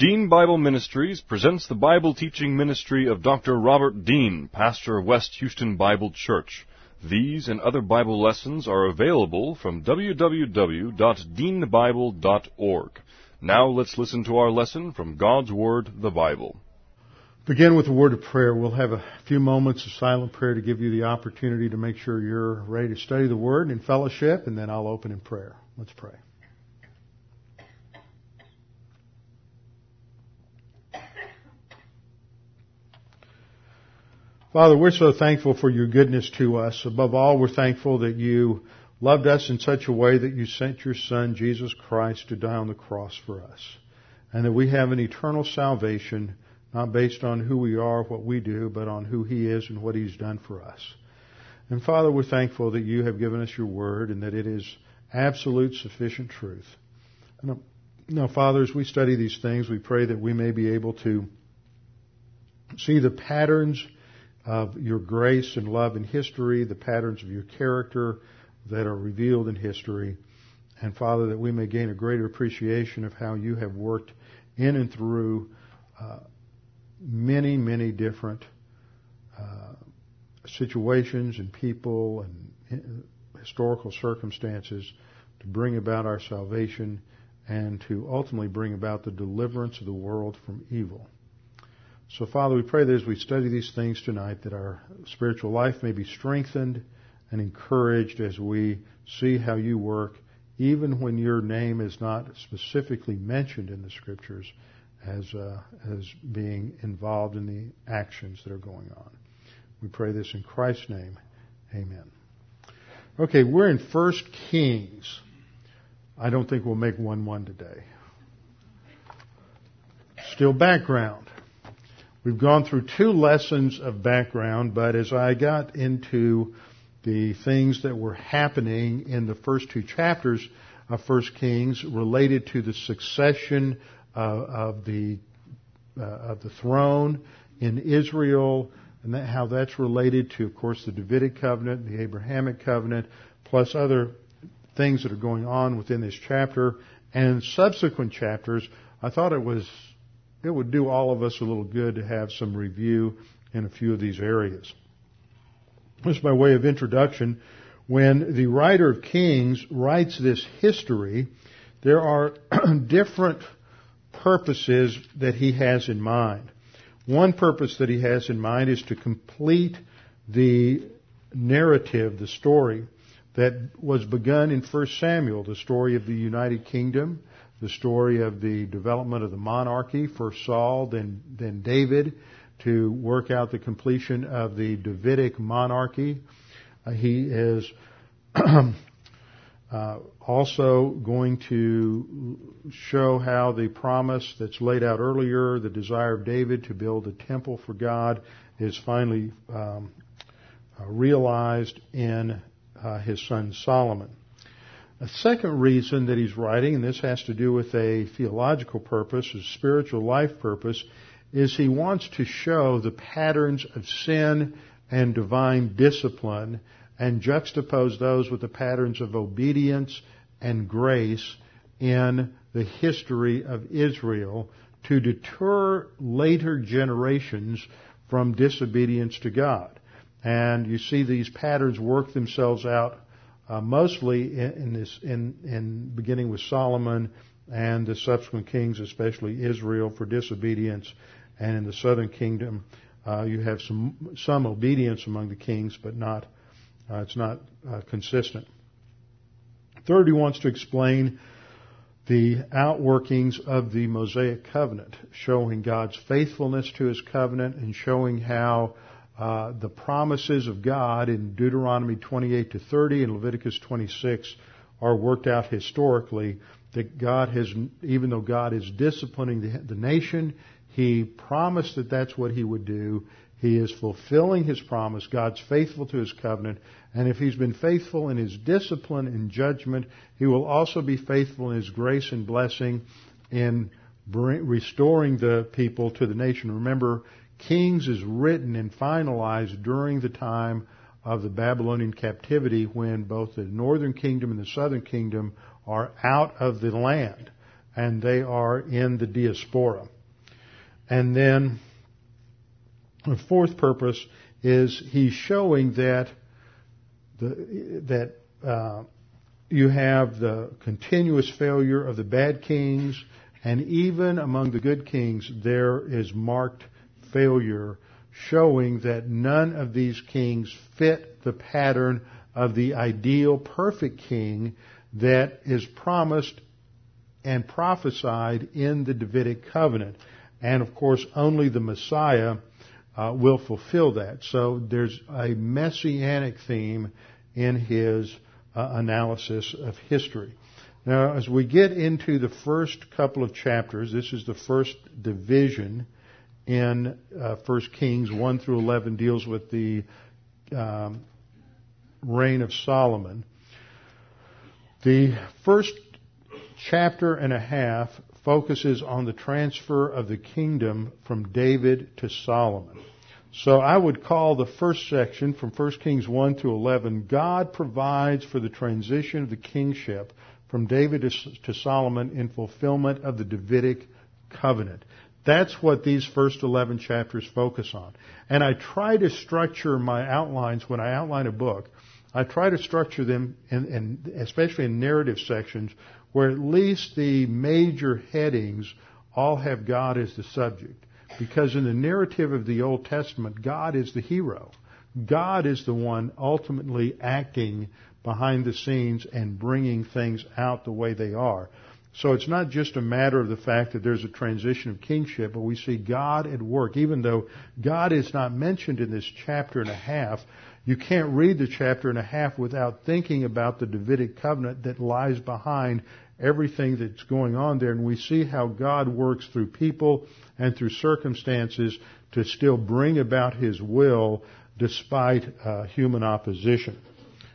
Dean Bible Ministries presents the Bible teaching ministry of Dr. Robert Dean, pastor of West Houston Bible Church. These and other Bible lessons are available from www.deanbible.org. Now let's listen to our lesson from God's Word, the Bible. Begin with a word of prayer. We'll have a few moments of silent prayer to give you the opportunity to make sure you're ready to study the Word in fellowship, and then I'll open in prayer. Let's pray. Father, we're so thankful for your goodness to us. Above all, we're thankful that you loved us in such a way that you sent your Son, Jesus Christ, to die on the cross for us. And that we have an eternal salvation, not based on who we are, what we do, but on who He is and what He's done for us. And Father, we're thankful that you have given us your word and that it is absolute sufficient truth. Now, Father, as we study these things, we pray that we may be able to see the patterns of your grace and love in history, the patterns of your character that are revealed in history. And Father, that we may gain a greater appreciation of how you have worked in and through uh, many, many different uh, situations and people and historical circumstances to bring about our salvation and to ultimately bring about the deliverance of the world from evil. So, Father, we pray that as we study these things tonight, that our spiritual life may be strengthened and encouraged as we see how you work, even when your name is not specifically mentioned in the Scriptures as, uh, as being involved in the actions that are going on. We pray this in Christ's name. Amen. Okay, we're in First Kings. I don't think we'll make 1 1 today. Still background. We've gone through two lessons of background, but as I got into the things that were happening in the first two chapters of First Kings related to the succession uh, of the uh, of the throne in Israel, and that, how that's related to, of course, the Davidic covenant, the Abrahamic covenant, plus other things that are going on within this chapter and subsequent chapters. I thought it was it would do all of us a little good to have some review in a few of these areas. Just by way of introduction, when the writer of Kings writes this history, there are different purposes that he has in mind. One purpose that he has in mind is to complete the narrative, the story that was begun in 1 Samuel, the story of the United Kingdom, the story of the development of the monarchy, first Saul, then, then David, to work out the completion of the Davidic monarchy. Uh, he is uh, also going to show how the promise that's laid out earlier, the desire of David to build a temple for God, is finally um, uh, realized in uh, his son Solomon. A second reason that he's writing, and this has to do with a theological purpose, a spiritual life purpose, is he wants to show the patterns of sin and divine discipline and juxtapose those with the patterns of obedience and grace in the history of Israel to deter later generations from disobedience to God. And you see these patterns work themselves out uh, mostly in, in this in, in beginning with Solomon and the subsequent kings, especially Israel, for disobedience, and in the southern kingdom, uh, you have some some obedience among the kings, but not uh, it's not uh, consistent. Third, he wants to explain the outworkings of the Mosaic covenant, showing God's faithfulness to His covenant and showing how uh, the promises of God in Deuteronomy 28 to 30 and Leviticus 26 are worked out historically. That God has, even though God is disciplining the, the nation, He promised that that's what He would do. He is fulfilling His promise. God's faithful to His covenant. And if He's been faithful in His discipline and judgment, He will also be faithful in His grace and blessing in bring, restoring the people to the nation. Remember, Kings is written and finalized during the time of the Babylonian captivity when both the northern kingdom and the southern kingdom are out of the land. and they are in the diaspora. And then the fourth purpose is he's showing that the, that uh, you have the continuous failure of the bad kings, and even among the good kings, there is marked failure, showing that none of these kings fit the pattern of the ideal perfect king that is promised and prophesied in the Davidic covenant. And of course, only the Messiah uh, will fulfill that. So there's a messianic theme in his uh, analysis of history. Now, as we get into the first couple of chapters, this is the first division in uh, 1 Kings 1 through 11 deals with the um, reign of Solomon. The first chapter and a half focuses on the transfer of the kingdom from David to Solomon. So I would call the first section from 1 Kings 1 to 11, God provides for the transition of the kingship from David to Solomon in fulfillment of the Davidic covenant. That's what these first 11 chapters focus on. And I try to structure my outlines when I outline a book. I try to structure them, in, in, especially in narrative sections, where at least the major headings all have God as the subject. Because in the narrative of the Old Testament, God is the hero. God is the one ultimately acting behind the scenes and bringing things out the way they are. So it's not just a matter of the fact that there's a transition of kingship, but we see God at work. Even though God is not mentioned in this chapter and a half, you can't read the chapter and a half without thinking about the Davidic covenant that lies behind everything that's going on there. And we see how God works through people and through circumstances to still bring about His will despite uh, human opposition.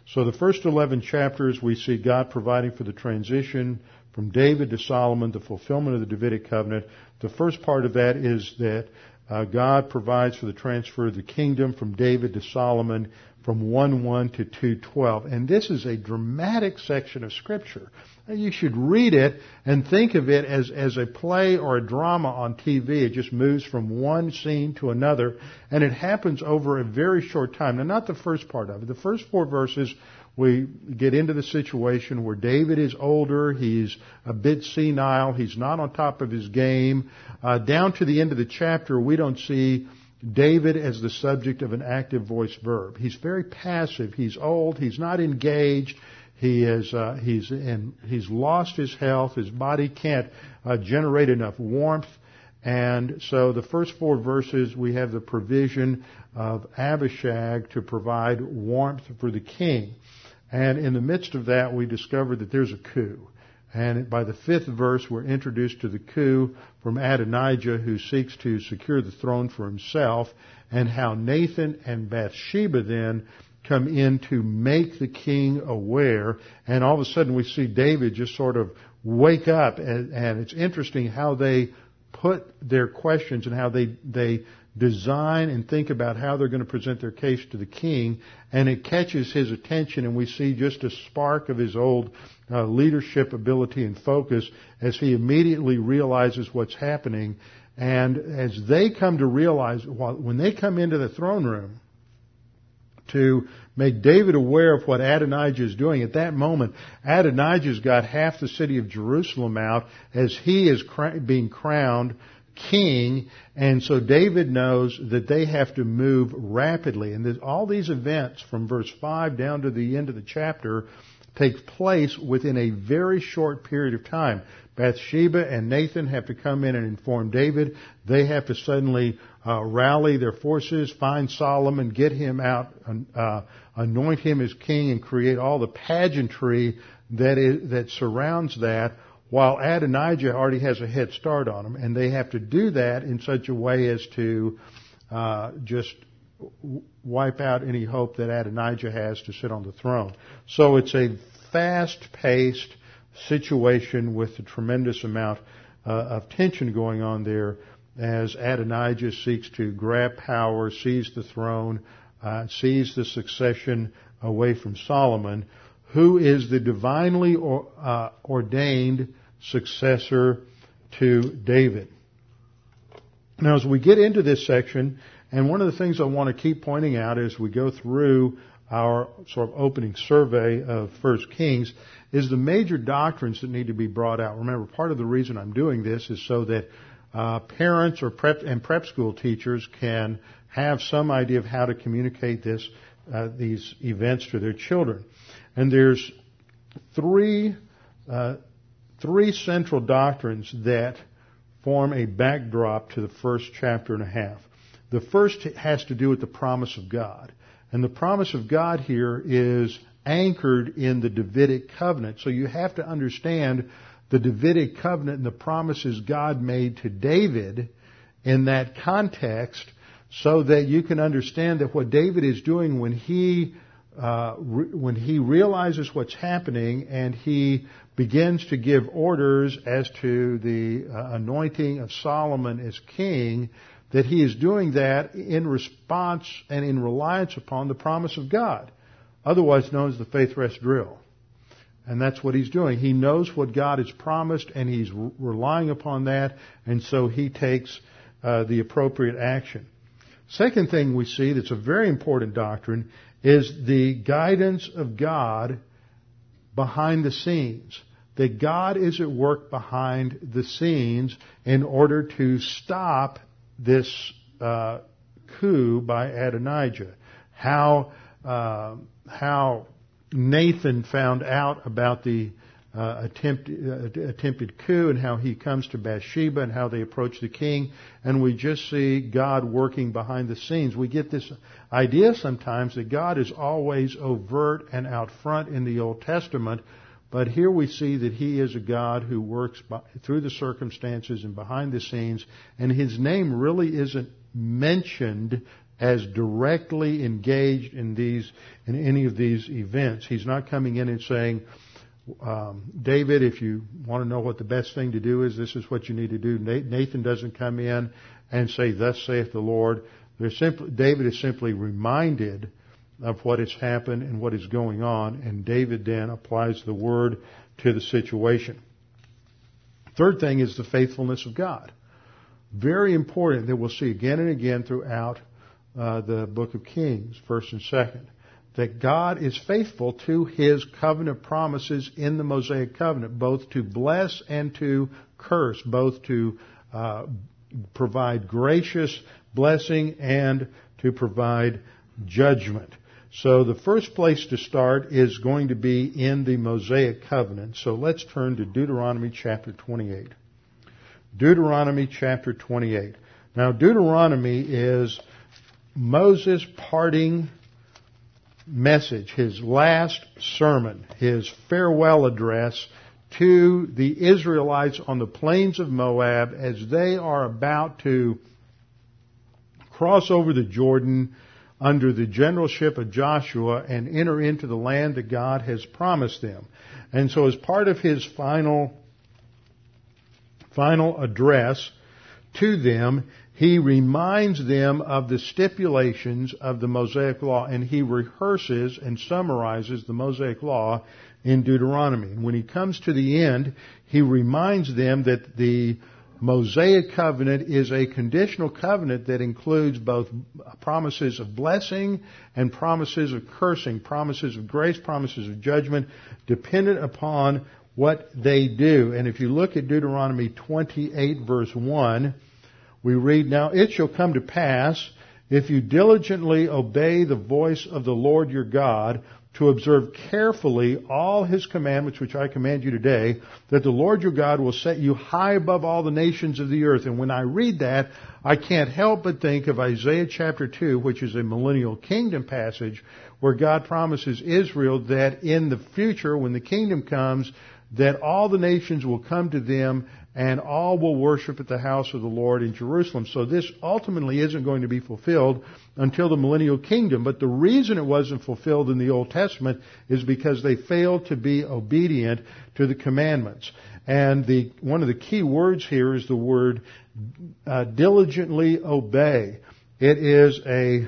So the first 11 chapters we see God providing for the transition from David to Solomon, the fulfillment of the Davidic covenant. The first part of that is that uh, God provides for the transfer of the kingdom from David to Solomon from 1-1 to 2-12. And this is a dramatic section of scripture. You should read it and think of it as, as a play or a drama on TV. It just moves from one scene to another, and it happens over a very short time. Now, not the first part of it. The first four verses, we get into the situation where David is older, he's a bit senile, he's not on top of his game. Uh, down to the end of the chapter, we don't see David as the subject of an active voice verb. He's very passive. He's old. He's not engaged. He is uh, he's in, he's lost his health. His body can't uh, generate enough warmth, and so the first four verses we have the provision of Abishag to provide warmth for the king, and in the midst of that we discover that there's a coup. And by the fifth verse, we're introduced to the coup from Adonijah, who seeks to secure the throne for himself, and how Nathan and Bathsheba then come in to make the king aware, and all of a sudden we see David just sort of wake up, and, and it's interesting how they put their questions and how they they design and think about how they're going to present their case to the king, and it catches his attention, and we see just a spark of his old uh, leadership ability and focus as he immediately realizes what's happening, and as they come to realize, when they come into the throne room, to make David aware of what Adonijah is doing. At that moment, Adonijah's got half the city of Jerusalem out as he is being crowned king, and so David knows that they have to move rapidly. And all these events from verse 5 down to the end of the chapter take place within a very short period of time. Bathsheba and Nathan have to come in and inform David. They have to suddenly uh, rally their forces, find Solomon, get him out, uh, anoint him as king, and create all the pageantry that is, that surrounds that. While Adonijah already has a head start on him, and they have to do that in such a way as to uh, just wipe out any hope that Adonijah has to sit on the throne. So it's a fast-paced situation with a tremendous amount uh, of tension going on there as Adonijah seeks to grab power, seize the throne, uh, seize the succession away from Solomon, who is the divinely or, uh, ordained successor to David. Now, as we get into this section, and one of the things I want to keep pointing out as we go through our sort of opening survey of First Kings is the major doctrines that need to be brought out. Remember, part of the reason I'm doing this is so that uh, parents or prep and prep school teachers can have some idea of how to communicate this uh, these events to their children. And there's three uh, three central doctrines that form a backdrop to the first chapter and a half. The first has to do with the promise of God. And the promise of God here is anchored in the Davidic covenant. So you have to understand the Davidic covenant and the promises God made to David in that context so that you can understand that what David is doing when he uh, re- when he realizes what's happening and he begins to give orders as to the uh, anointing of Solomon as king, that he is doing that in response and in reliance upon the promise of God, otherwise known as the faith rest drill. And that's what he's doing. He knows what God has promised and he's re- relying upon that, and so he takes uh, the appropriate action. Second thing we see that's a very important doctrine is the guidance of God behind the scenes. That God is at work behind the scenes in order to stop this uh, coup by Adonijah. How uh, how Nathan found out about the uh, attempt, uh, attempted coup and how he comes to Bathsheba and how they approach the king. And we just see God working behind the scenes. We get this idea sometimes that God is always overt and out front in the Old Testament. But here we see that he is a God who works by, through the circumstances and behind the scenes, and his name really isn't mentioned as directly engaged in these in any of these events. He's not coming in and saying, um, David, if you want to know what the best thing to do is, this is what you need to do. Nathan doesn't come in and say, "Thus saith the Lord." Simply, David is simply reminded of what has happened and what is going on, and David then applies the word to the situation. Third thing is the faithfulness of God. Very important that we'll see again and again throughout uh, the book of Kings, first and second that God is faithful to His covenant promises in the Mosaic covenant, both to bless and to curse, both to uh, provide gracious blessing and to provide judgment. So the first place to start is going to be in the Mosaic covenant. So let's turn to Deuteronomy chapter 28. Deuteronomy chapter 28. Now Deuteronomy is Moses parting message, his last sermon, his farewell address to the Israelites on the plains of Moab as they are about to cross over the Jordan under the generalship of Joshua and enter into the land that God has promised them. And so as part of his final, final address to them, he reminds them of the stipulations of the Mosaic Law and he rehearses and summarizes the Mosaic Law in Deuteronomy. And when he comes to the end, he reminds them that the Mosaic covenant is a conditional covenant that includes both promises of blessing and promises of cursing, promises of grace, promises of judgment, dependent upon what they do. And if you look at Deuteronomy 28 verse 1, we read, Now it shall come to pass, if you diligently obey the voice of the Lord your God, to observe carefully all his commandments which I command you today, that the Lord your God will set you high above all the nations of the earth. And when I read that, I can't help but think of Isaiah chapter 2, which is a millennial kingdom passage, where God promises Israel that in the future, when the kingdom comes, that all the nations will come to them and all will worship at the house of the Lord in Jerusalem. So this ultimately isn't going to be fulfilled until the millennial kingdom. But the reason it wasn't fulfilled in the Old Testament is because they failed to be obedient to the commandments. And the, one of the key words here is the word uh, diligently obey. It is a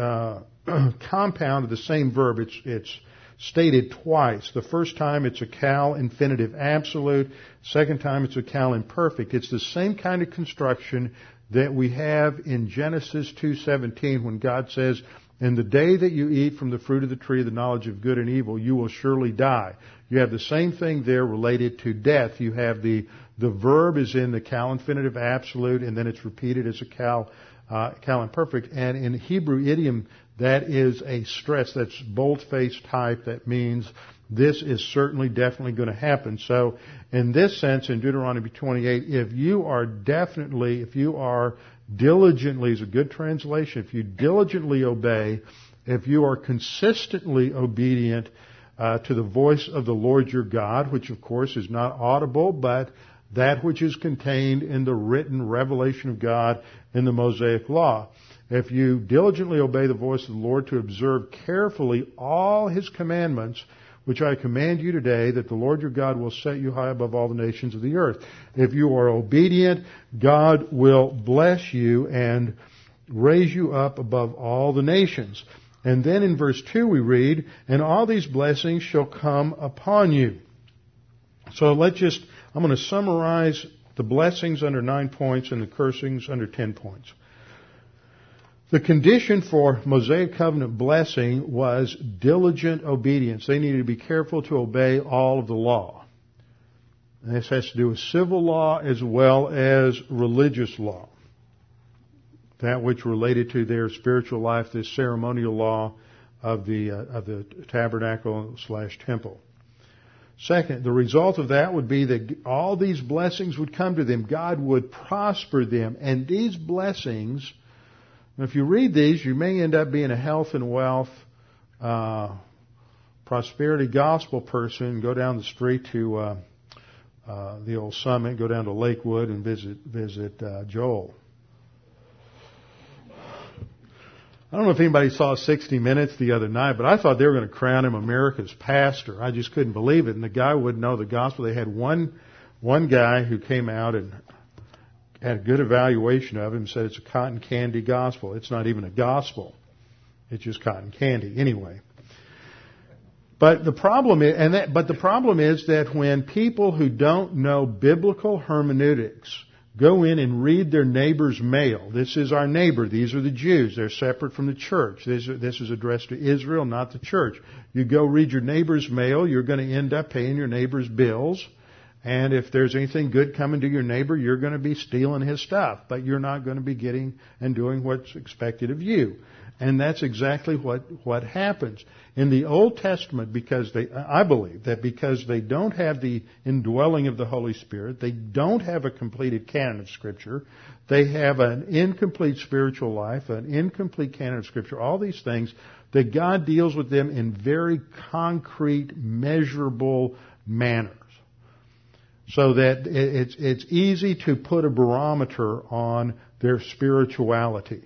uh, compound of the same verb. It's, it's stated twice. The first time it's a Qal infinitive absolute. Second time it's a Qal imperfect. It's the same kind of construction that we have in Genesis 2:17 when God says, "In the day that you eat from the fruit of the tree of the knowledge of good and evil, you will surely die." You have the same thing there related to death. You have the the verb is in the Qal infinitive absolute, and then it's repeated as a Qal uh, Qal imperfect. And in Hebrew idiom, that is a stress. That's bold-faced type. That means this is certainly definitely going to happen. So in this sense, in Deuteronomy 28, if you are definitely, if you are diligently, is a good translation, if you diligently obey, if you are consistently obedient uh, to the voice of the Lord your God, which of course is not audible, but that which is contained in the written revelation of God in the Mosaic Law. If you diligently obey the voice of the Lord to observe carefully all His commandments, which I command you today, that the Lord your God will set you high above all the nations of the earth. If you are obedient, God will bless you and raise you up above all the nations. And then in verse 2 we read, and all these blessings shall come upon you. So let's just, I'm going to summarize the blessings under nine points and the cursings under ten points. The condition for Mosaic covenant blessing was diligent obedience. They needed to be careful to obey all of the law. And this has to do with civil law as well as religious law. That which related to their spiritual life, this ceremonial law of the uh, of the tabernacle slash temple. Second, the result of that would be that all these blessings would come to them. God would prosper them, and these blessings if you read these, you may end up being a health and wealth, uh, prosperity gospel person. Go down the street to uh, uh, the old summit, go down to Lakewood and visit visit uh, Joel. I don't know if anybody saw 60 Minutes the other night, but I thought they were going to crown him America's pastor. I just couldn't believe it. And the guy wouldn't know the gospel. They had one one guy who came out and had a good evaluation of him, said it's a cotton candy gospel. It's not even a gospel. It's just cotton candy anyway. But the problem is, and that, but the problem is that when people who don't know biblical hermeneutics go in and read their neighbor's mail, this is our neighbor, these are the Jews, they're separate from the church. This, this is addressed to Israel, not the church. You go read your neighbor's mail, you're going to end up paying your neighbor's bills and if there's anything good coming to your neighbor, you're going to be stealing his stuff, but you're not going to be getting and doing what's expected of you. And that's exactly what, what happens. In the Old Testament, because they, I believe that because they don't have the indwelling of the Holy Spirit, they don't have a completed canon of Scripture, they have an incomplete spiritual life, an incomplete canon of Scripture, all these things, that God deals with them in very concrete, measurable manners so that it's, it's easy to put a barometer on their spirituality.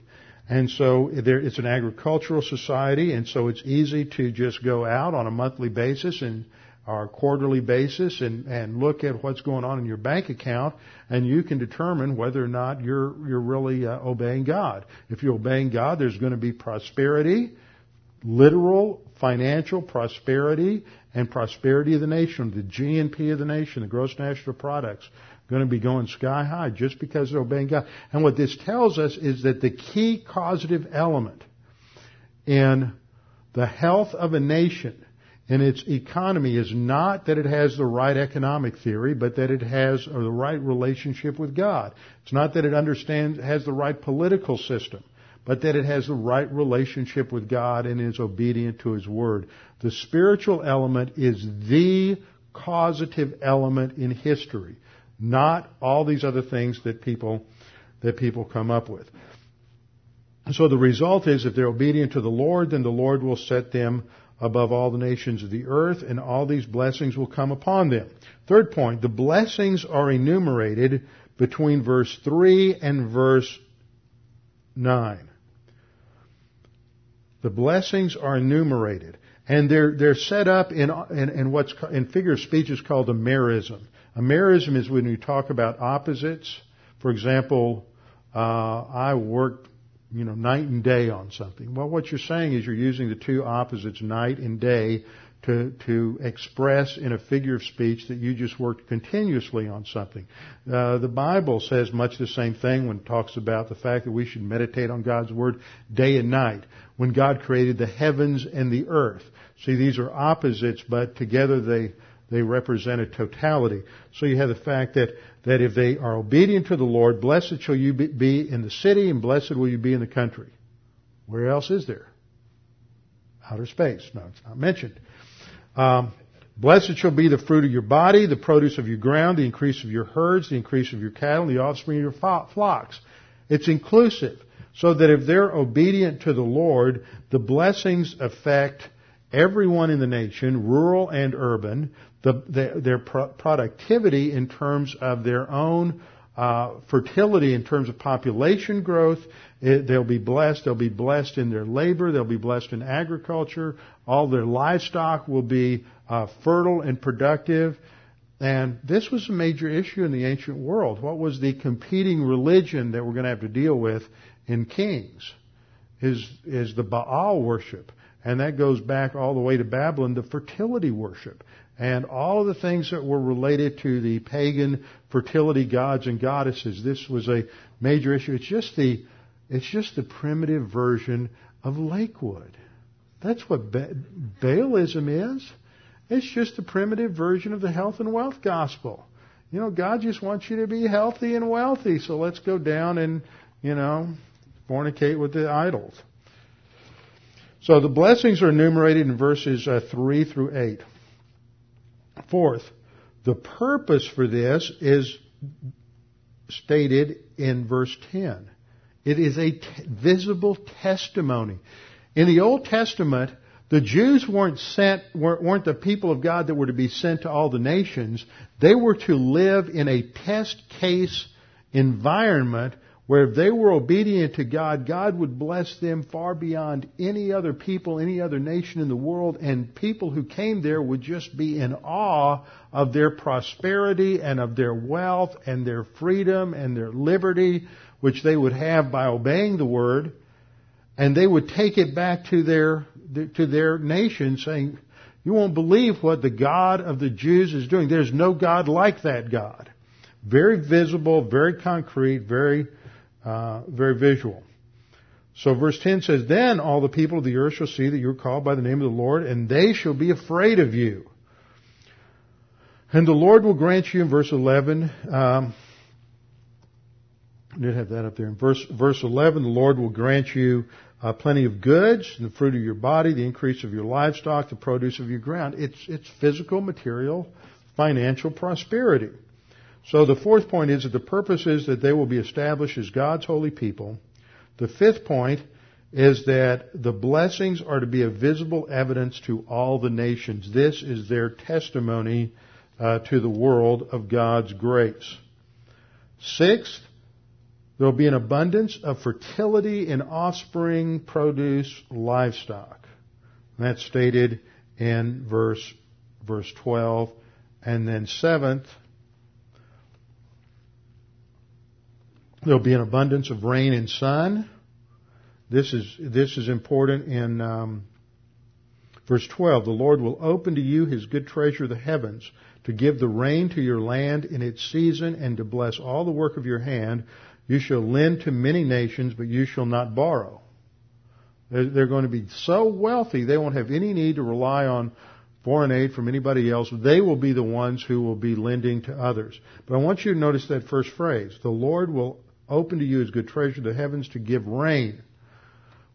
And so it's an agricultural society, and so it's easy to just go out on a monthly basis and or quarterly basis and, and look at what's going on in your bank account, and you can determine whether or not you're you're really uh, obeying God. If you're obeying God, there's going to be prosperity, literal financial prosperity and prosperity of the nation, the GNP of the nation, the gross national products, going to be going sky high just because they're obeying God. And what this tells us is that the key causative element in the health of a nation and its economy is not that it has the right economic theory, but that it has the right relationship with God. It's not that it understands, has the right political system but that it has the right relationship with God and is obedient to His Word. The spiritual element is the causative element in history, not all these other things that people, that people come up with. So the result is if they're obedient to the Lord, then the Lord will set them above all the nations of the earth, and all these blessings will come upon them. Third point, the blessings are enumerated between verse 3 and verse 9. The blessings are enumerated. And they're, they're set up in, in, in what's in figure of speech is called a merism. A merism is when you talk about opposites. For example, uh, I worked, you know, night and day on something. Well, what you're saying is you're using the two opposites, night and day, to, to express in a figure of speech that you just worked continuously on something. Uh, the Bible says much the same thing when it talks about the fact that we should meditate on God's Word day and night. When God created the heavens and the earth. See, these are opposites, but together they, they represent a totality. So you have the fact that, that if they are obedient to the Lord, blessed shall you be in the city and blessed will you be in the country. Where else is there? Outer space. No, it's not mentioned. Um, Blessed shall be the fruit of your body, the produce of your ground, the increase of your herds, the increase of your cattle, the offspring of your flocks. It's inclusive. So that if they're obedient to the Lord, the blessings affect everyone in the nation, rural and urban, the, the, their pro- productivity in terms of their own uh, fertility in terms of population growth. It, they'll be blessed. They'll be blessed in their labor. They'll be blessed in agriculture. All their livestock will be uh, fertile and productive. And this was a major issue in the ancient world. What was the competing religion that we're going to have to deal with in Kings? Is is the Baal worship, and that goes back all the way to Babylon, the fertility worship and all of the things that were related to the pagan fertility gods and goddesses. This was a major issue. It's just the, it's just the primitive version of Lakewood. That's what ba- Baalism is. It's just a primitive version of the health and wealth gospel. You know, God just wants you to be healthy and wealthy, so let's go down and, you know, fornicate with the idols. So the blessings are enumerated in verses uh, 3 through 8. Fourth, the purpose for this is stated in verse 10. It is a t- visible testimony. In the Old Testament, the Jews weren't sent, weren't the people of God that were to be sent to all the nations. They were to live in a test case environment where if they were obedient to God, God would bless them far beyond any other people, any other nation in the world, and people who came there would just be in awe of their prosperity and of their wealth and their freedom and their liberty, which they would have by obeying the word, and they would take it back to their, to their nation saying, you won't believe what the God of the Jews is doing. There's no God like that God. Very visible, very concrete, very uh, very visual. So verse 10 says, Then all the people of the earth shall see that you are called by the name of the Lord, and they shall be afraid of you. And the Lord will grant you, in verse 11, um, I did have that up there. In verse, verse 11, the Lord will grant you uh, plenty of goods, and the fruit of your body, the increase of your livestock, the produce of your ground. It's, it's physical, material, financial prosperity. So the fourth point is that the purpose is that they will be established as God's holy people. The fifth point is that the blessings are to be a visible evidence to all the nations. This is their testimony uh, to the world of God's grace. Sixth, there will be an abundance of fertility in offspring, produce, livestock. And that's stated in verse, verse 12. And then seventh, There'll be an abundance of rain and sun. This is this is important in um, verse 12. The Lord will open to you His good treasure, the heavens, to give the rain to your land in its season, and to bless all the work of your hand. You shall lend to many nations, but you shall not borrow. They're, they're going to be so wealthy they won't have any need to rely on foreign aid from anybody else. They will be the ones who will be lending to others. But I want you to notice that first phrase. The Lord will open to you as good treasure the heavens to give rain.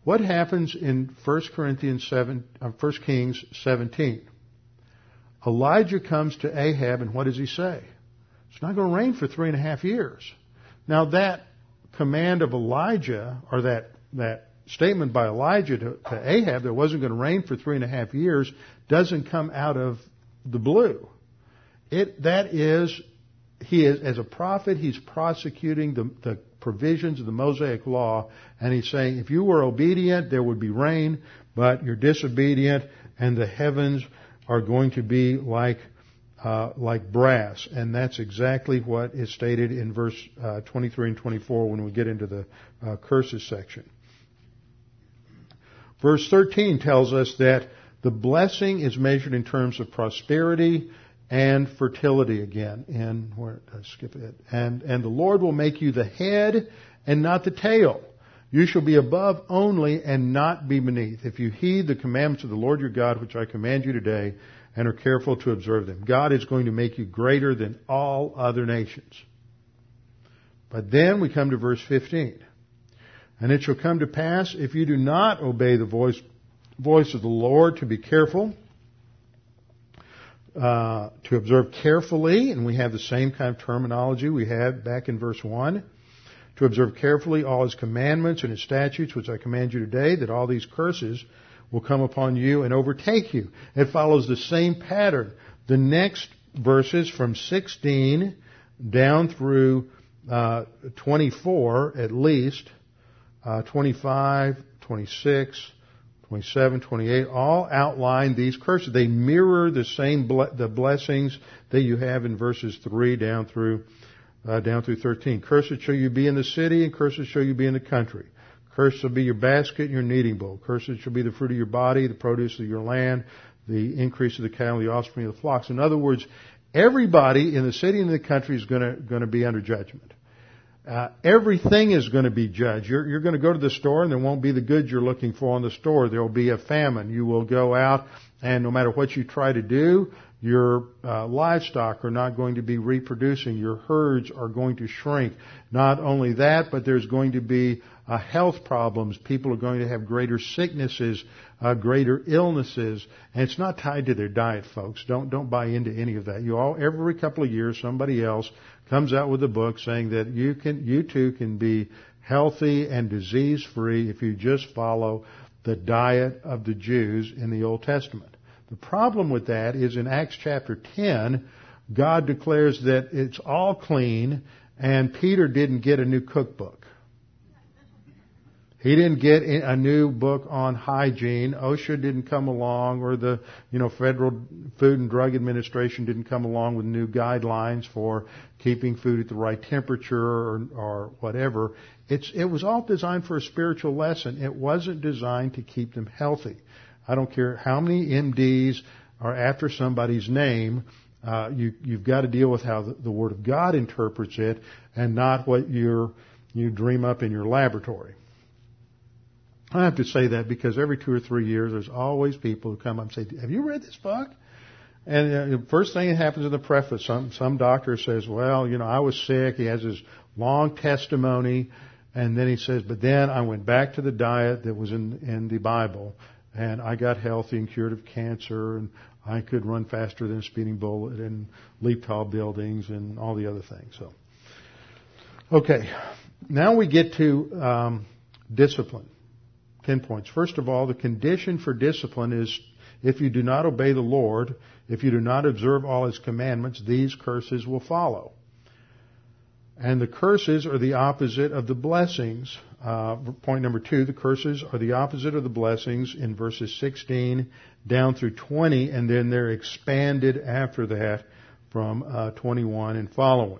What happens in 1 Corinthians 7, uh, 1 Kings 17? Elijah comes to Ahab and what does he say? It's not going to rain for three and a half years. Now that command of Elijah, or that, that statement by Elijah to, to Ahab that wasn't going to rain for three and a half years doesn't come out of the blue. It, that is he is, as a prophet, he's prosecuting the, the provisions of the Mosaic law, and he's saying, if you were obedient, there would be rain, but you're disobedient, and the heavens are going to be like uh, like brass, and that's exactly what is stated in verse uh, 23 and 24 when we get into the uh, curses section. Verse 13 tells us that The blessing is measured in terms of prosperity and fertility again. And where I skip it. And and the Lord will make you the head and not the tail. You shall be above only and not be beneath. If you heed the commandments of the Lord your God, which I command you today, and are careful to observe them, God is going to make you greater than all other nations. But then we come to verse 15. And it shall come to pass, if you do not obey the voice, voice of the Lord, to be careful, uh, to observe carefully, and we have the same kind of terminology we had back in verse 1, to observe carefully all his commandments and his statutes, which I command you today, that all these curses will come upon you and overtake you. It follows the same pattern. The next verses from 16 down through uh, 24 at least, uh, 25, 26, 27, 28, all outline these curses. They mirror the same ble- the blessings that you have in verses 3 down through uh, down through 13. Cursed shall you be in the city, and cursed shall you be in the country. Cursed shall be your basket and your kneading bowl. Cursed shall be the fruit of your body, the produce of your land, the increase of the cattle, the offspring of the flocks. In other words, everybody in the city and the country is going to be under judgment. Uh, everything is going to be judged. You're, you're going to go to the store and there won't be the goods you're looking for in the store. There will be a famine. You will go out and no matter what you try to do, your uh, livestock are not going to be reproducing. Your herds are going to shrink. Not only that, but there's going to be uh, health problems. People are going to have greater sicknesses, uh, greater illnesses, and it's not tied to their diet, folks. Don't don't buy into any of that. You all every couple of years somebody else comes out with a book saying that you can you too can be healthy and disease free if you just follow the diet of the Jews in the Old Testament. The problem with that is in Acts chapter 10, God declares that it's all clean and Peter didn't get a new cookbook. He didn't get a new book on hygiene. OSHA didn't come along or the, you know, Federal Food and Drug Administration didn't come along with new guidelines for keeping food at the right temperature or, or whatever. It's, it was all designed for a spiritual lesson. It wasn't designed to keep them healthy. I don't care how many MDs are after somebody's name. Uh, you, you've got to deal with how the, the Word of God interprets it and not what you're, you dream up in your laboratory. I have to say that because every two or three years, there's always people who come up and say, "Have you read this book?" And uh, the first thing that happens in the preface, some some doctor says, "Well, you know, I was sick." He has his long testimony, and then he says, "But then I went back to the diet that was in in the Bible, and I got healthy and cured of cancer, and I could run faster than a speeding bullet and leap tall buildings and all the other things." So, okay, now we get to um, discipline. Ten points. First of all, the condition for discipline is if you do not obey the Lord, if you do not observe all His commandments, these curses will follow. And the curses are the opposite of the blessings. Uh, point number two, the curses are the opposite of the blessings in verses 16 down through 20, and then they're expanded after that from uh, 21 and following.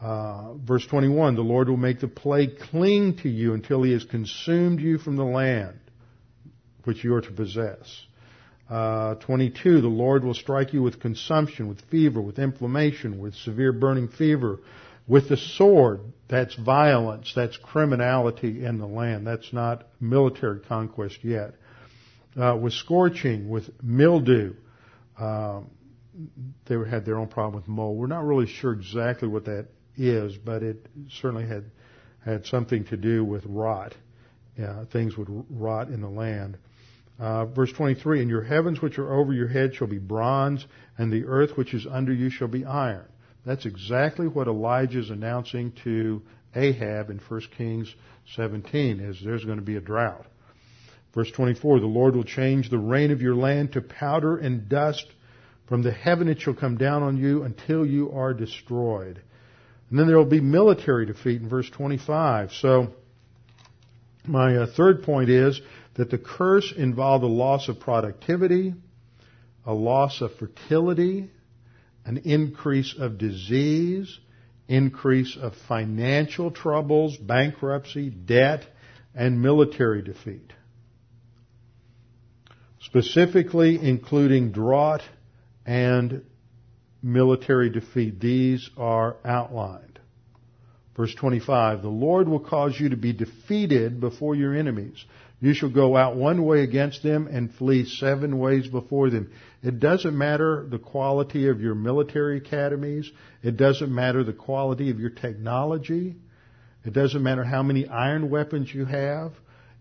Uh, verse 21, the Lord will make the plague cling to you until he has consumed you from the land which you are to possess. Uh, 22, the Lord will strike you with consumption, with fever, with inflammation, with severe burning fever, with the sword. That's violence. That's criminality in the land. That's not military conquest yet. Uh, with scorching, with mildew. Um, they had their own problem with mold. We're not really sure exactly what that is, but it certainly had had something to do with rot. Things would rot in the land. Uh, verse 23, and your heavens which are over your head shall be bronze, and the earth which is under you shall be iron. That's exactly what Elijah is announcing to Ahab in 1 Kings 17, is there's going to be a drought. Verse 24, the Lord will change the rain of your land to powder and dust. From the heaven it shall come down on you until you are destroyed. And then there will be military defeat in verse 25. So, my uh, third point is that the curse involved a loss of productivity, a loss of fertility, an increase of disease, increase of financial troubles, bankruptcy, debt, and military defeat. specifically including drought and military defeat. These are outlined. Verse 25, the Lord will cause you to be defeated before your enemies. You shall go out one way against them and flee seven ways before them. It doesn't matter the quality of your military academies. It doesn't matter the quality of your technology. It doesn't matter how many iron weapons you have.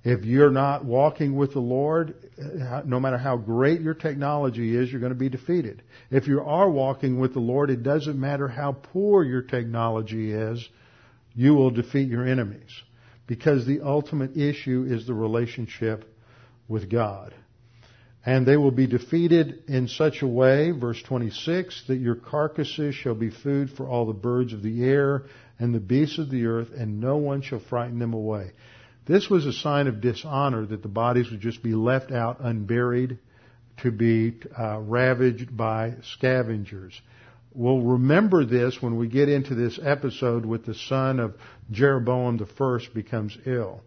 If you're not walking with the Lord, uh, no matter how great your technology is, you're going to be defeated. If you are walking with the Lord, it doesn't matter how poor your technology is, you will defeat your enemies. Because the ultimate issue is the relationship with God. And they will be defeated in such a way, verse 26, that your carcasses shall be food for all the birds of the air and the beasts of the earth, and no one shall frighten them away. This was a sign of dishonor that the bodies would just be left out unburied to be uh, ravaged by scavengers. We'll remember this when we get into this episode with the son of Jeroboam the first becomes ill,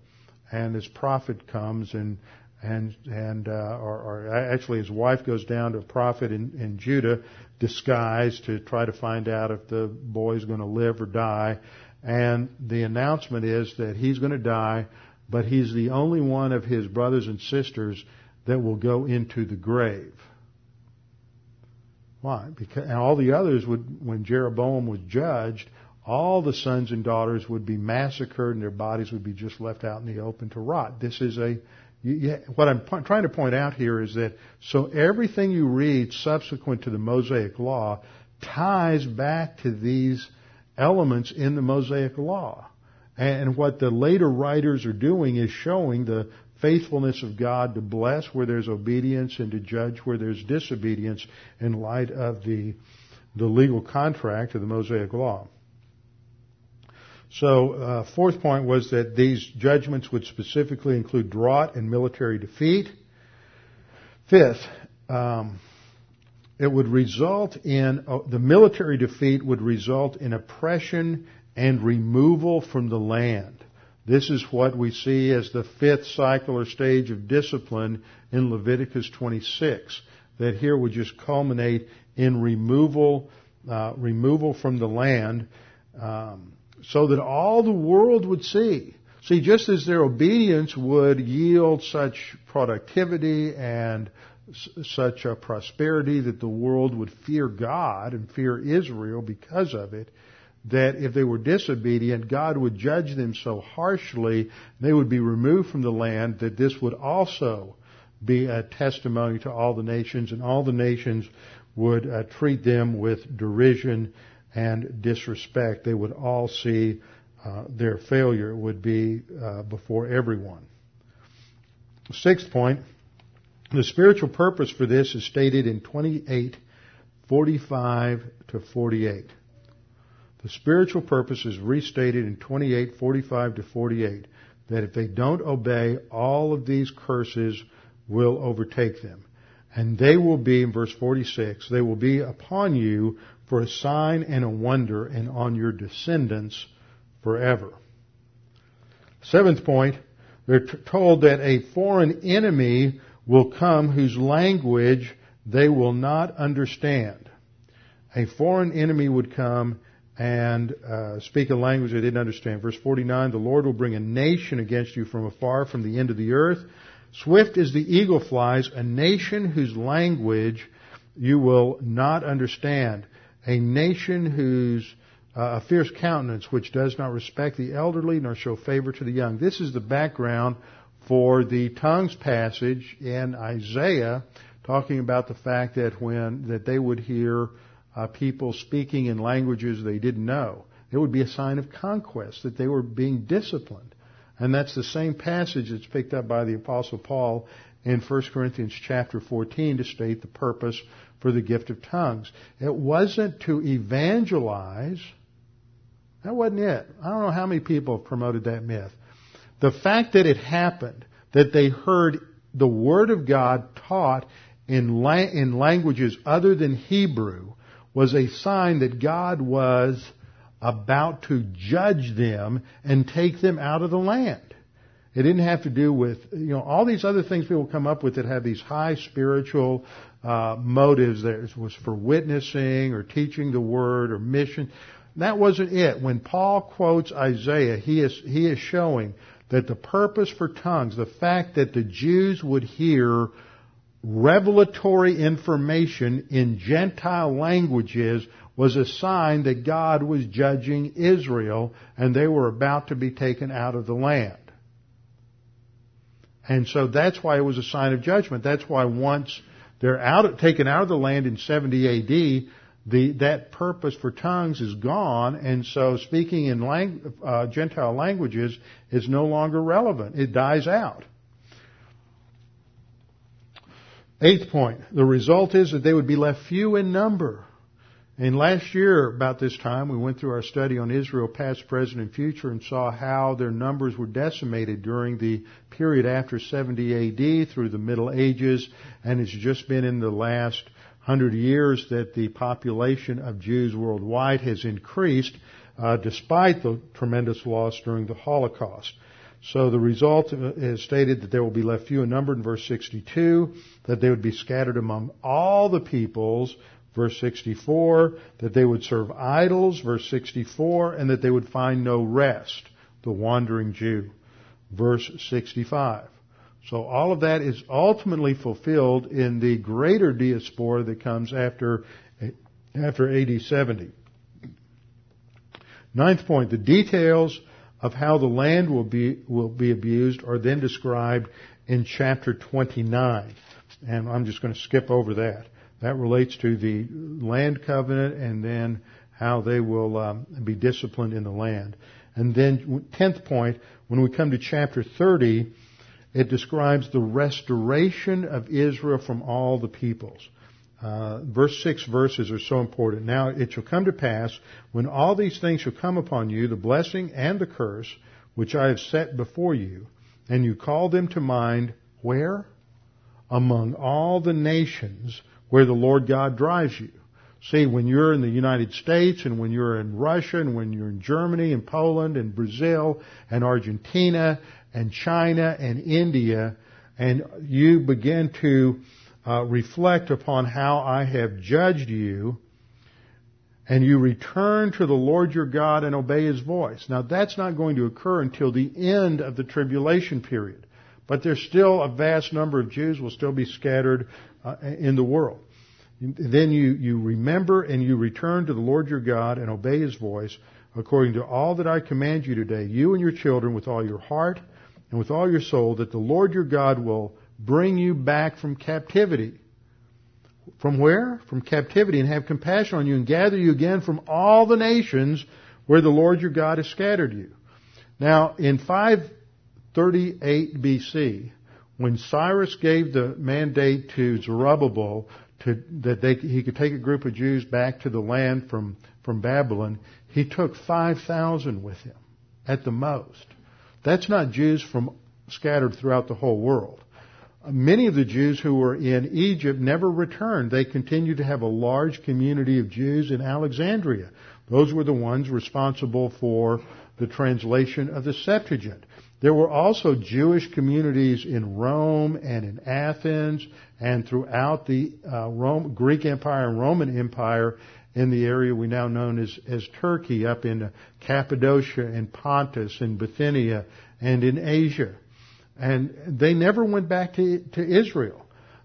and his prophet comes and and and uh, or, or, actually his wife goes down to a prophet in, in Judah disguised to try to find out if the boy's going to live or die, and the announcement is that he's going to die but he's the only one of his brothers and sisters that will go into the grave. Why? Because all the others would, when Jeroboam was judged, all the sons and daughters would be massacred and their bodies would be just left out in the open to rot. This is a, you, what I'm po- trying to point out here is that so everything you read subsequent to the Mosaic Law ties back to these elements in the Mosaic Law. And what the later writers are doing is showing the faithfulness of God to bless where there's obedience and to judge where there's disobedience in light of the, the legal contract of the Mosaic Law. So, uh, fourth point was that these judgments would specifically include drought and military defeat. Fifth, um, it would result in uh, the military defeat would result in oppression and removal from the land. This is what we see as the fifth cycle or stage of discipline in Leviticus 26. That here would just culminate in removal, uh, removal from the land, um, so that all the world would see. See, just as their obedience would yield such productivity and s- such a prosperity that the world would fear God and fear Israel because of it, that if they were disobedient, God would judge them so harshly, they would be removed from the land, that this would also be a testimony to all the nations, and all the nations would uh, treat them with derision and disrespect. They would all see uh, their failure would be uh, before everyone. Sixth point, the spiritual purpose for this is stated in 28, 45 to 48. The spiritual purpose is restated in 28:45 to 48 that if they don't obey, all of these curses will overtake them. And they will be, in verse 46, they will be upon you for a sign and a wonder and on your descendants forever. Seventh point, they're told that a foreign enemy will come whose language they will not understand. A foreign enemy would come and uh, speak a language they didn't understand. Verse 49, the Lord will bring a nation against you from afar, from the end of the earth. Swift as the eagle flies, a nation whose language you will not understand. A nation whose uh, a fierce countenance which does not respect the elderly nor show favor to the young. This is the background for the tongues passage in Isaiah talking about the fact that when that they would hear uh, people speaking in languages they didn't know. It would be a sign of conquest that they were being disciplined. And that's the same passage that's picked up by the apostle Paul in 1 Corinthians chapter 14 to state the purpose for the gift of tongues. It wasn't to evangelize. That wasn't it. I don't know how many people have promoted that myth. The fact that it happened, that they heard the Word of God taught in, la- in languages other than Hebrew, was a sign that God was about to judge them and take them out of the land. It didn't have to do with, you know, all these other things people come up with that have these high spiritual uh, motives. There was for witnessing or teaching the word or mission. That wasn't it. When Paul quotes Isaiah, he is, he is showing that the purpose for tongues, the fact that the Jews would hear revelatory information in Gentile languages was a sign that God was judging Israel and they were about to be taken out of the land. And so that's why it was a sign of judgment. That's why once they're out, taken out of the land in 70 AD, the, that purpose for tongues is gone, and so speaking in lang, uh, Gentile languages is no longer relevant. It dies out. Eighth point, the result is that they would be left few in number. And last year, about this time, we went through our study on Israel past, present, and future and saw how their numbers were decimated during the period after 70 AD through the Middle Ages, and it's just been in the last hundred years that the population of Jews worldwide has increased, uh, despite the tremendous loss during the Holocaust. So the result is stated that there will be left few in number in verse 62, that they would be scattered among all the peoples, verse 64, that they would serve idols, verse 64, and that they would find no rest, the wandering Jew, verse 65. So all of that is ultimately fulfilled in the greater diaspora that comes after, after AD 70. Ninth point, the details of how the land will be, will be abused are then described in chapter 29. And I'm just going to skip over that. That relates to the land covenant and then how they will um, be disciplined in the land. And then, tenth point, when we come to chapter 30, it describes the restoration of Israel from all the peoples. Uh, verse 6 verses are so important. Now it shall come to pass, when all these things shall come upon you, the blessing and the curse, which I have set before you, and you call them to mind, where? Among all the nations where the Lord God drives you. See, when you're in the United States and when you're in Russia and when you're in Germany and Poland and Brazil and Argentina and China and India, and you begin to uh, reflect upon how I have judged you, and you return to the Lord your God and obey His voice. Now that's not going to occur until the end of the tribulation period. But there's still a vast number of Jews will still be scattered uh, in the world. Then you, you remember and you return to the Lord your God and obey His voice according to all that I command you today, you and your children with all your heart and with all your soul, that the Lord your God will bring you back from captivity. From where? From captivity and have compassion on you and gather you again from all the nations where the Lord your God has scattered you. Now, in 538 BC, when Cyrus gave the mandate to Zerubbabel to, that they, he could take a group of Jews back to the land from, from Babylon, he took 5,000 with him at the most. That's not Jews from scattered throughout the whole world. Many of the Jews who were in Egypt never returned. They continued to have a large community of Jews in Alexandria. Those were the ones responsible for the translation of the Septuagint. There were also Jewish communities in Rome and in Athens and throughout the uh, Rome, Greek Empire and Roman Empire in the area we now know as, as Turkey, up in Cappadocia and Pontus and Bithynia and in Asia. And they never went back to, to Israel.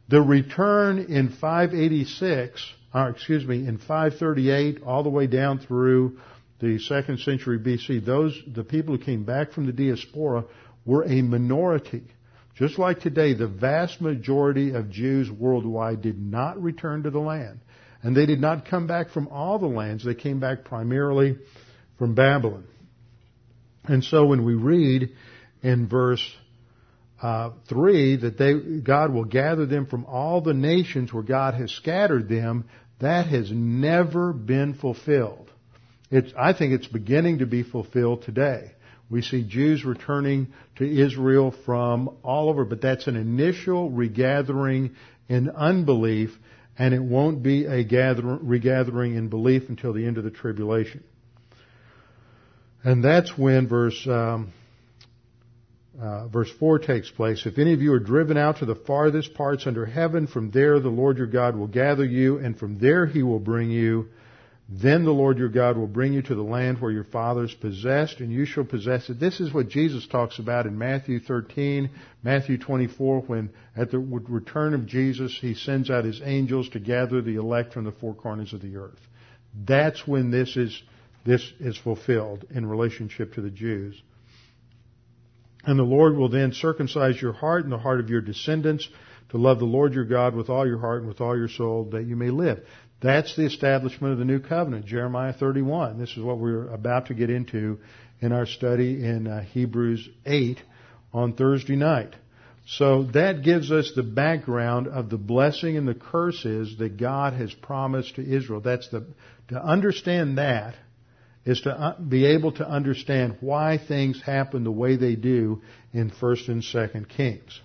The return in 586, or uh, excuse me, in 538 all the way down through the second century BC, those, the people who came back from the diaspora were a minority. Just like today, the vast majority of Jews worldwide did not return to the land. And they did not come back from all the lands. They came back primarily from Babylon. And so when we read in verse uh, 3 that they, God will gather them from all the nations where God has scattered them, that has never been fulfilled. It's, I think it's beginning to be fulfilled today. We see Jews returning to Israel from all over, but that's an initial regathering in unbelief, and it won't be a gather, regathering in belief until the end of the tribulation. And that's when verse um, uh, verse 4 takes place. If any of you are driven out to the farthest parts under heaven, from there the Lord your God will gather you, and from there he will bring you. Then the Lord your God will bring you to the land where your fathers possessed, and you shall possess it. This is what Jesus talks about in Matthew 13, Matthew 24, when at the return of Jesus, he sends out his angels to gather the elect from the four corners of the earth. That's when this is, this is fulfilled in relationship to the Jews. And the Lord will then circumcise your heart and the heart of your descendants to love the Lord your God with all your heart and with all your soul that you may live. That's the establishment of the new covenant, Jeremiah 31. This is what we're about to get into in our study in uh, Hebrews 8 on Thursday night. So that gives us the background of the blessing and the curses that God has promised to Israel. That's the, to understand that is to uh, be able to understand why things happen the way they do in 1st and 2nd Kings.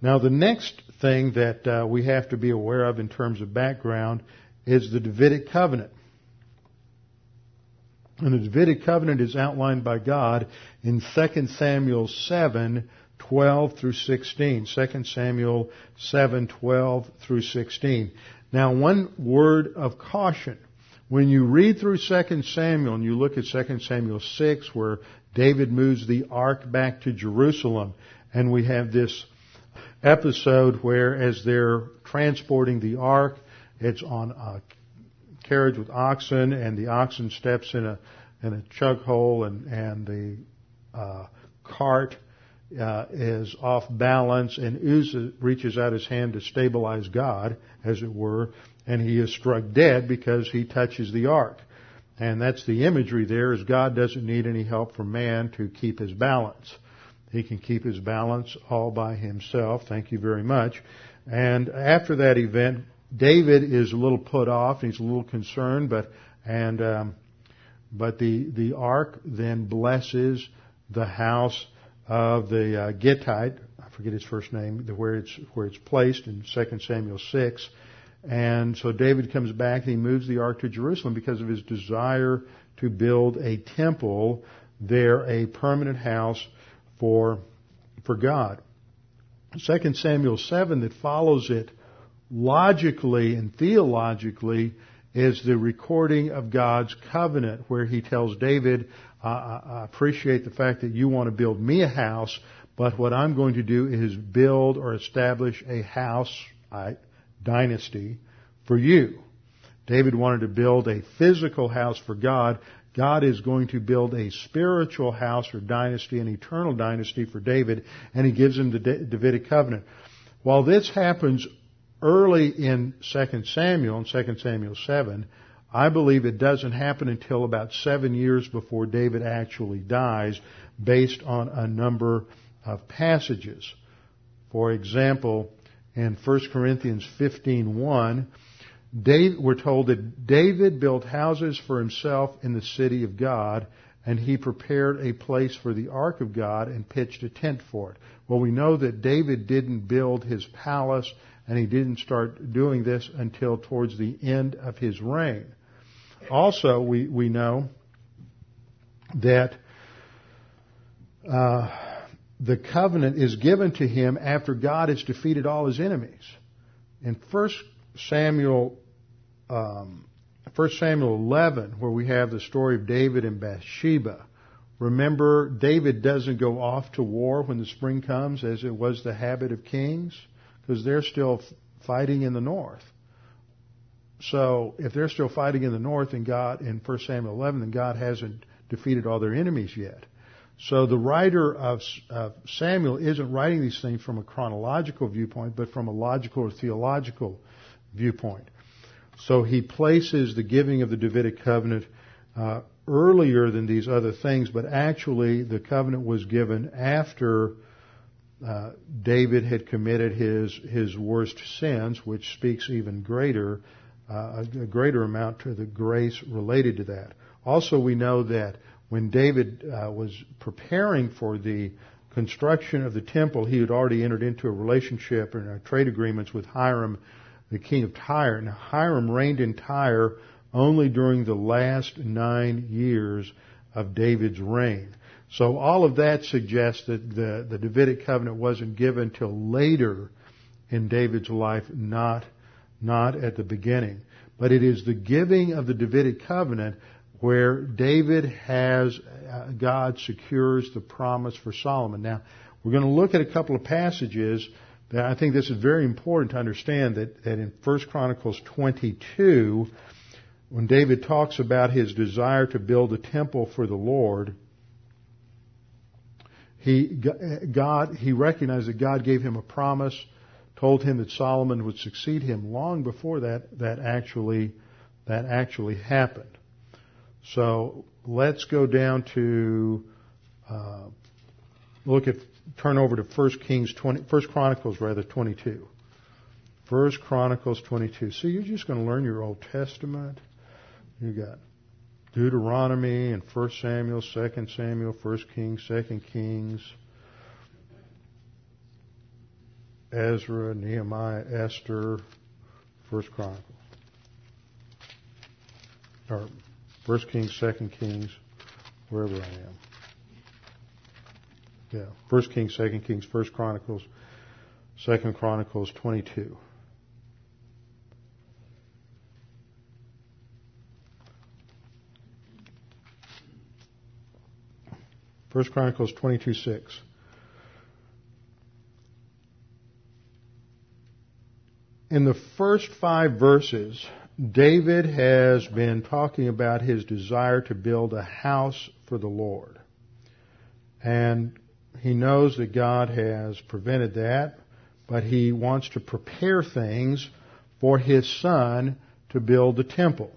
Now the next thing that uh, we have to be aware of in terms of background is the Davidic covenant. And the Davidic covenant is outlined by God in 2 Samuel 7, 12 through 16. 2 Samuel 7, 12 through 16. Now one word of caution. When you read through 2 Samuel and you look at 2 Samuel 6 where David moves the ark back to Jerusalem and we have this episode where as they're transporting the ark, it's on a carriage with oxen and the oxen steps in a, in a chug hole and, and the, uh, cart uh, is off balance, and Uzzah reaches out his hand to stabilize God, as it were, and he is struck dead because he touches the ark. And that's the imagery there is God doesn't need any help from man to keep his balance. He can keep his balance all by himself. Thank you very much. And after that event, David is a little put off. He's a little concerned, but and um, but the the ark then blesses the house of the uh, Gittite. I forget his first name. Where it's where it's placed in 2 Samuel six, and so David comes back and he moves the ark to Jerusalem because of his desire to build a temple there, a permanent house for, for God. 2 Samuel 7 that follows it logically and theologically is the recording of God's covenant where he tells David, I appreciate the fact that you want to build me a house, but what I'm going to do is build or establish a house, dynasty for you. David wanted to build a physical house for God. God is going to build a spiritual house or dynasty, an eternal dynasty for David, and he gives him the Davidic covenant. While this happens early in 2 Samuel, in 2 Samuel 7, I believe it doesn't happen until about seven years before David actually dies, based on a number of passages. For example, in 1 Corinthians 15:1, we're told that David built houses for himself in the city of God, and he prepared a place for the ark of God and pitched a tent for it. Well, we know that David didn't build his palace and he didn't start doing this until towards the end of his reign. Also, we, we know that uh, the covenant is given to him after God has defeated all his enemies. In 1 Samuel, um, 1 Samuel 11, where we have the story of David and Bathsheba, remember David doesn't go off to war when the spring comes as it was the habit of kings because they're still fighting in the north. So if they're still fighting in the north and God in 1 Samuel 11, then God hasn't defeated all their enemies yet. So the writer of, of Samuel isn't writing these things from a chronological viewpoint, but from a logical or theological viewpoint. So he places the giving of the Davidic covenant uh, earlier than these other things, but actually the covenant was given after uh, David had committed his his worst sins, which speaks even greater uh, a greater amount to the grace related to that. Also, we know that when David uh, was preparing for the construction of the temple, he had already entered into a relationship and trade agreements with Hiram, the king of Tyre. Now, Hiram reigned in Tyre only during the last nine years of David's reign. So all of that suggests that the, the Davidic covenant wasn't given till later in David's life, not, not at the beginning. But it is the giving of the Davidic covenant where David has, uh, God secures the promise for Solomon. Now, we're going to look at a couple of passages that I think this is very important to understand that, that in 1 Chronicles 22, when David talks about his desire to build a temple for the Lord, he, God, he recognized that God gave him a promise, told him that Solomon would succeed him long before that, that actually, that actually happened. So let's go down to, uh, look at, turn over to 1 Kings 20, 1 Chronicles rather, 22. 1 Chronicles 22. So you're just going to learn your Old Testament. You got Deuteronomy and 1 Samuel, 2 Samuel, 1 Kings, 2 Kings, Ezra, Nehemiah, Esther, 1 Chronicles. Or 1 Kings, Second Kings, wherever I am. Yeah, 1 Kings, Second Kings, 1 Chronicles, Second Chronicles 22. First Chronicles 22 6. In the first five verses, David has been talking about his desire to build a house for the Lord. And he knows that God has prevented that, but he wants to prepare things for his son to build the temple.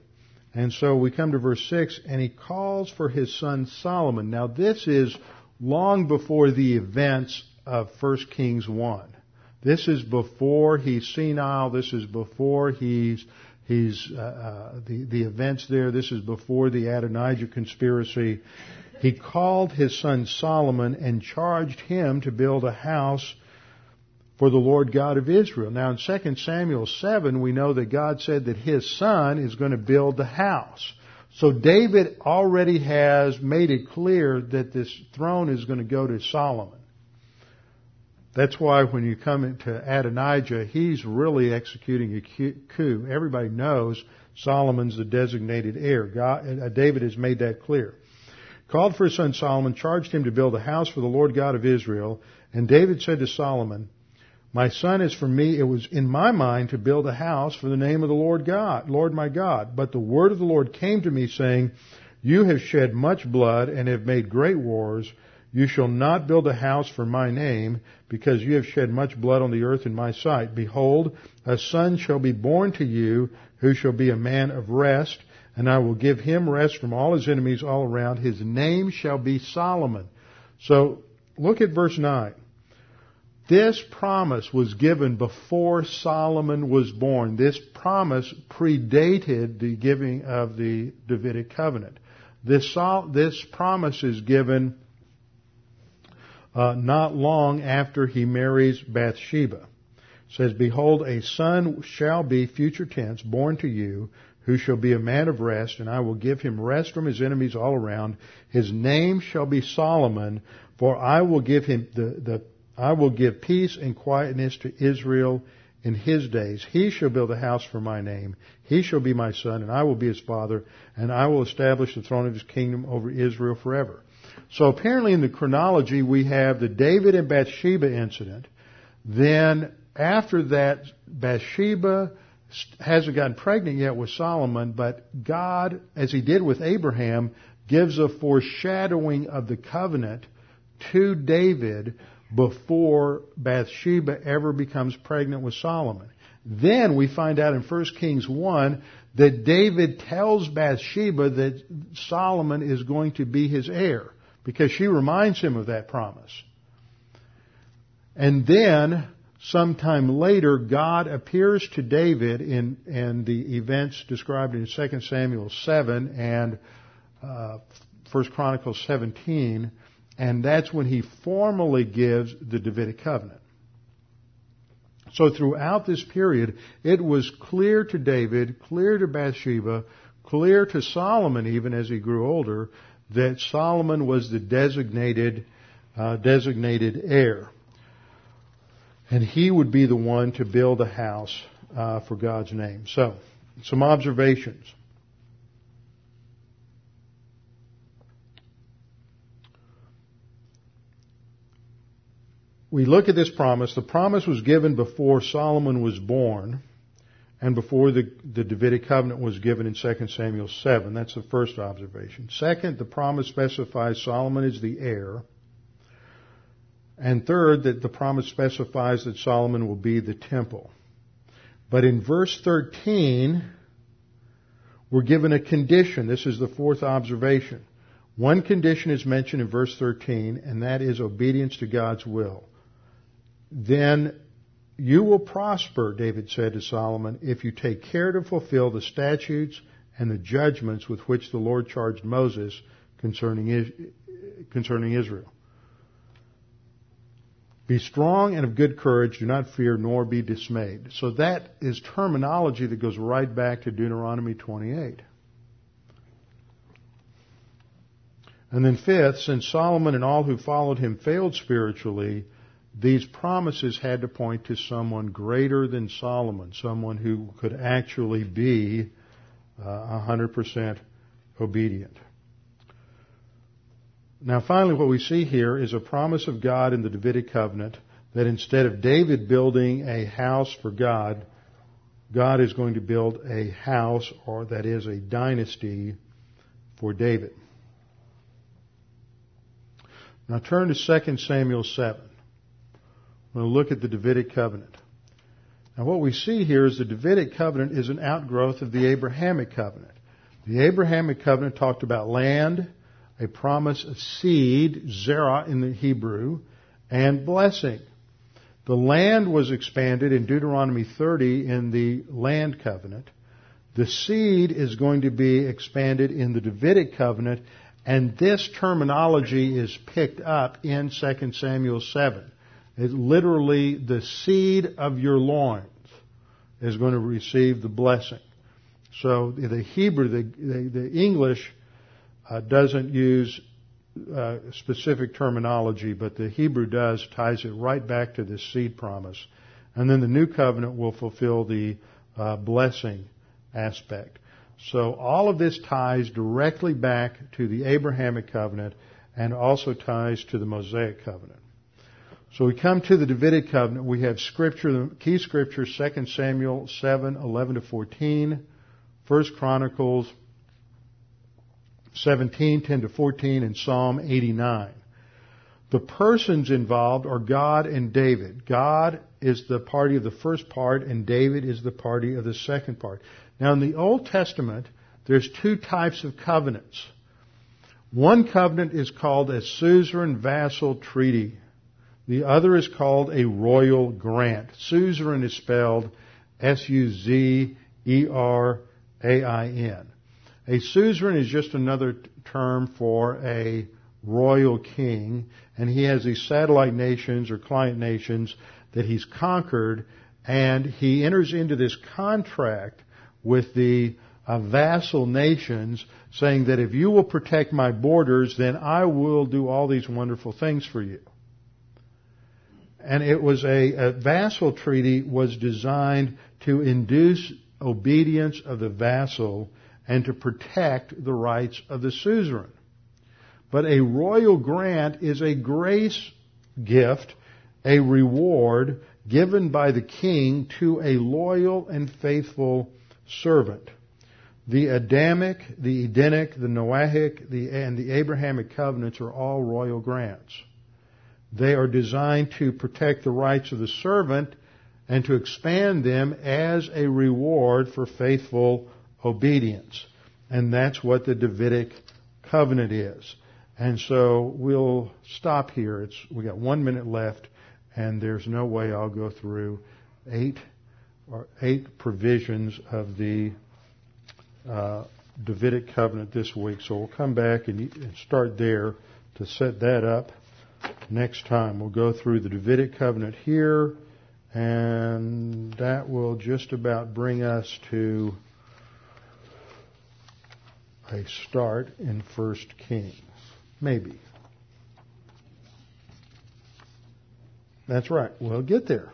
And so we come to verse 6, and he calls for his son Solomon. Now this is long before the events of 1 Kings 1. This is before he's senile. This is before he's, he's, uh, uh, the, the events there. This is before the Adonijah conspiracy. He called his son Solomon and charged him to build a house for the Lord God of Israel. Now in 2 Samuel 7, we know that God said that his son is going to build the house. So David already has made it clear that this throne is going to go to Solomon. That's why when you come into Adonijah, he's really executing a coup. Everybody knows Solomon's the designated heir. God, uh, David has made that clear. Called for his son Solomon, charged him to build a house for the Lord God of Israel, and David said to Solomon, my son is for me, it was in my mind to build a house for the name of the Lord God, Lord my God. But the word of the Lord came to me saying, You have shed much blood and have made great wars. You shall not build a house for my name, because you have shed much blood on the earth in my sight. Behold, a son shall be born to you, who shall be a man of rest, and I will give him rest from all his enemies all around. His name shall be Solomon. So, look at verse 9. This promise was given before Solomon was born. This promise predated the giving of the Davidic covenant. This, this promise is given uh, not long after he marries Bathsheba. It says, Behold, a son shall be, future tense, born to you, who shall be a man of rest, and I will give him rest from his enemies all around. His name shall be Solomon, for I will give him the, the I will give peace and quietness to Israel in his days. He shall build a house for my name. He shall be my son, and I will be his father, and I will establish the throne of his kingdom over Israel forever. So apparently in the chronology we have the David and Bathsheba incident. Then after that, Bathsheba hasn't gotten pregnant yet with Solomon, but God, as he did with Abraham, gives a foreshadowing of the covenant to David before Bathsheba ever becomes pregnant with Solomon. Then we find out in 1 Kings 1 that David tells Bathsheba that Solomon is going to be his heir because she reminds him of that promise. And then, sometime later, God appears to David in, in the events described in 2 Samuel 7 and uh, 1 Chronicles 17 and that's when he formally gives the Davidic covenant. So throughout this period, it was clear to David, clear to Bathsheba, clear to Solomon even as he grew older, that Solomon was the designated uh, designated heir, and he would be the one to build a house uh, for God's name. So, some observations. We look at this promise. The promise was given before Solomon was born and before the, the Davidic covenant was given in 2 Samuel 7. That's the first observation. Second, the promise specifies Solomon is the heir. And third, that the promise specifies that Solomon will be the temple. But in verse 13, we're given a condition. This is the fourth observation. One condition is mentioned in verse 13, and that is obedience to God's will. Then you will prosper, David said to Solomon, if you take care to fulfill the statutes and the judgments with which the Lord charged Moses concerning, concerning Israel. Be strong and of good courage. Do not fear nor be dismayed. So that is terminology that goes right back to Deuteronomy 28. And then fifth, since Solomon and all who followed him failed spiritually, these promises had to point to someone greater than Solomon, someone who could actually be uh, 100% obedient. Now finally what we see here is a promise of God in the Davidic covenant that instead of David building a house for God, God is going to build a house or that is a dynasty for David. Now turn to 2 Samuel 7. We're going to look at the Davidic covenant. Now what we see here is the Davidic covenant is an outgrowth of the Abrahamic covenant. The Abrahamic covenant talked about land, a promise of seed, zerah in the Hebrew, and blessing. The land was expanded in Deuteronomy 30 in the land covenant. The seed is going to be expanded in the Davidic covenant, and this terminology is picked up in 2 Samuel 7. It's literally the seed of your loins is going to receive the blessing. So the Hebrew, the, the, the English uh, doesn't use uh, specific terminology, but the Hebrew does, ties it right back to this seed promise. And then the new covenant will fulfill the uh, blessing aspect. So all of this ties directly back to the Abrahamic covenant and also ties to the Mosaic covenant. So we come to the Davidic covenant. We have scripture, the key scripture, 2 Samuel 7, 11 to 14, 1 Chronicles 17, 10 to 14, and Psalm 89. The persons involved are God and David. God is the party of the first part, and David is the party of the second part. Now, in the Old Testament, there's two types of covenants. One covenant is called a suzerain vassal treaty. The other is called a royal grant. Suzerain is spelled S-U-Z-E-R-A-I-N. A suzerain is just another term for a royal king, and he has these satellite nations or client nations that he's conquered, and he enters into this contract with the uh, vassal nations saying that if you will protect my borders, then I will do all these wonderful things for you. And it was a, a vassal treaty was designed to induce obedience of the vassal and to protect the rights of the suzerain. But a royal grant is a grace gift, a reward given by the king to a loyal and faithful servant. The Adamic, the Edenic, the Noahic, the, and the Abrahamic covenants are all royal grants. They are designed to protect the rights of the servant and to expand them as a reward for faithful obedience. And that's what the Davidic covenant is. And so we'll stop here. It's, we got one minute left and there's no way I'll go through eight or eight provisions of the uh, Davidic covenant this week. So we'll come back and start there to set that up next time. We'll go through the Davidic covenant here, and that will just about bring us to a start in First Kings. Maybe. That's right. We'll get there.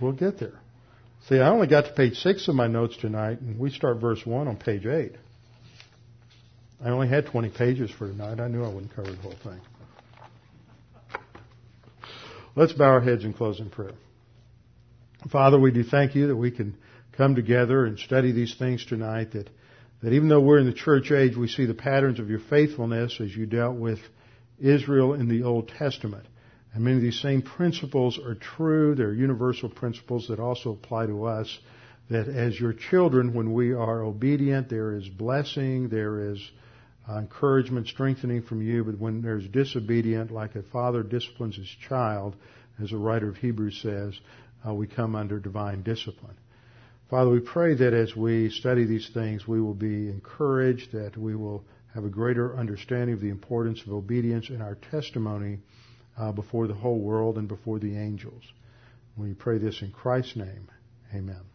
We'll get there. See, I only got to page six of my notes tonight, and we start verse one on page eight. I only had 20 pages for tonight. I knew I wouldn't cover the whole thing. Let's bow our heads and close in prayer. Father, we do thank you that we can come together and study these things tonight, that, that even though we're in the church age, we see the patterns of your faithfulness as you dealt with Israel in the Old Testament. And many of these same principles are true. They're universal principles that also apply to us. That as your children, when we are obedient, there is blessing, there is uh, encouragement, strengthening from you. But when there's disobedient, like a father disciplines his child, as the writer of Hebrews says, uh, we come under divine discipline. Father, we pray that as we study these things, we will be encouraged, that we will have a greater understanding of the importance of obedience in our testimony uh, before the whole world and before the angels. We pray this in Christ's name. Amen.